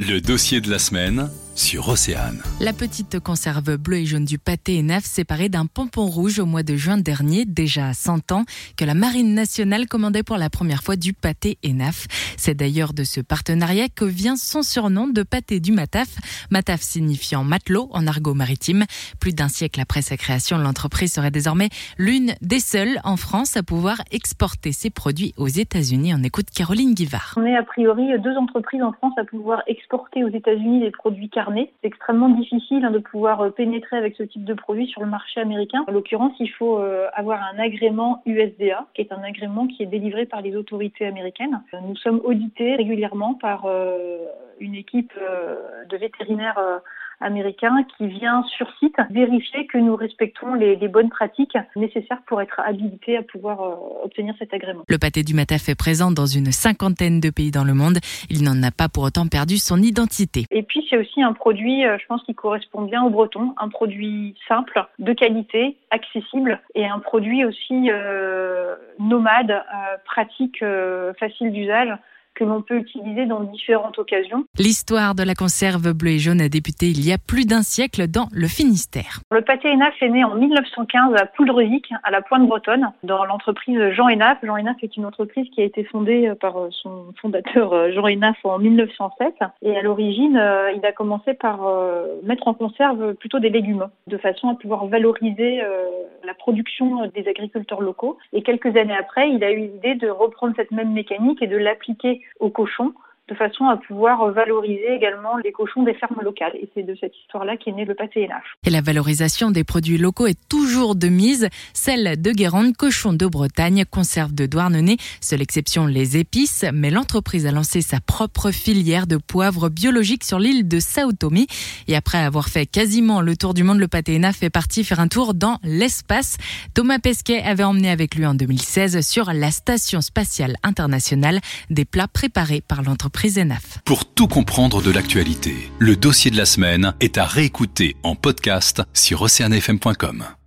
Le dossier de la semaine sur Océane. La petite conserve bleue et jaune du pâté ENAF séparée d'un pompon rouge au mois de juin dernier, déjà à 100 ans, que la Marine nationale commandait pour la première fois du pâté ENAF. C'est d'ailleurs de ce partenariat que vient son surnom de pâté du Mataf. Mataf signifiant matelot en argot maritime. Plus d'un siècle après sa création, l'entreprise serait désormais l'une des seules en France à pouvoir exporter ses produits aux États-Unis. On écoute Caroline Guivard. On est a priori deux entreprises en France à pouvoir exporter aux États-Unis des produits C'est extrêmement difficile hein, de pouvoir euh, pénétrer avec ce type de produit sur le marché américain. En l'occurrence, il faut euh, avoir un agrément USDA, qui est un agrément qui est délivré par les autorités américaines. Nous sommes audités régulièrement par euh, une équipe de vétérinaires américain qui vient sur site vérifier que nous respectons les, bonnes pratiques nécessaires pour être habilité à pouvoir euh, obtenir cet agrément. Le pâté du Mataf est présent dans une cinquantaine de pays dans le monde. Il n'en a pas pour autant perdu son identité. Et puis c'est aussi un produit, euh, je pense, qui correspond bien aux Bretons, un produit simple, de qualité, accessible et un produit aussi euh, nomade, pratique, facile d'usage que l'on peut utiliser dans différentes occasions. L'histoire de la conserve bleue et jaune a débuté il y a plus d'un siècle dans le Finistère. Le pâté Enaf est né en 1915 à Poudrevic, à la Pointe Bretonne, dans l'entreprise Jean Enaf. Jean Enaf est une entreprise qui a été fondée par son fondateur euh, Jean Enaf en 1907. Et à l'origine, euh, il a commencé par euh, mettre en conserve plutôt des légumes, de façon à pouvoir valoriser la production des agriculteurs locaux. Et quelques années après, il a eu l'idée de reprendre cette même mécanique et de l'appliquer aux cochons de façon à pouvoir valoriser également les cochons des fermes locales. Et c'est de cette histoire-là qu'est né le pâté NH. Et la valorisation des produits locaux est toujours de mise. Celle de Guérande, cochon de Bretagne, conserve de Douarnenez, seule exception les épices. Mais l'entreprise a lancé sa propre filière de poivre biologique sur l'île de Sao Tomé. Et après avoir fait quasiment le tour du monde, le pâté NH fait partie faire un tour dans l'espace. Thomas Pesquet avait emmené avec lui en 2016 sur la station spatiale internationale des plats préparés par l'entreprise pour tout comprendre de l'actualité, le dossier de la semaine est à réécouter en podcast sur oceanfm.com.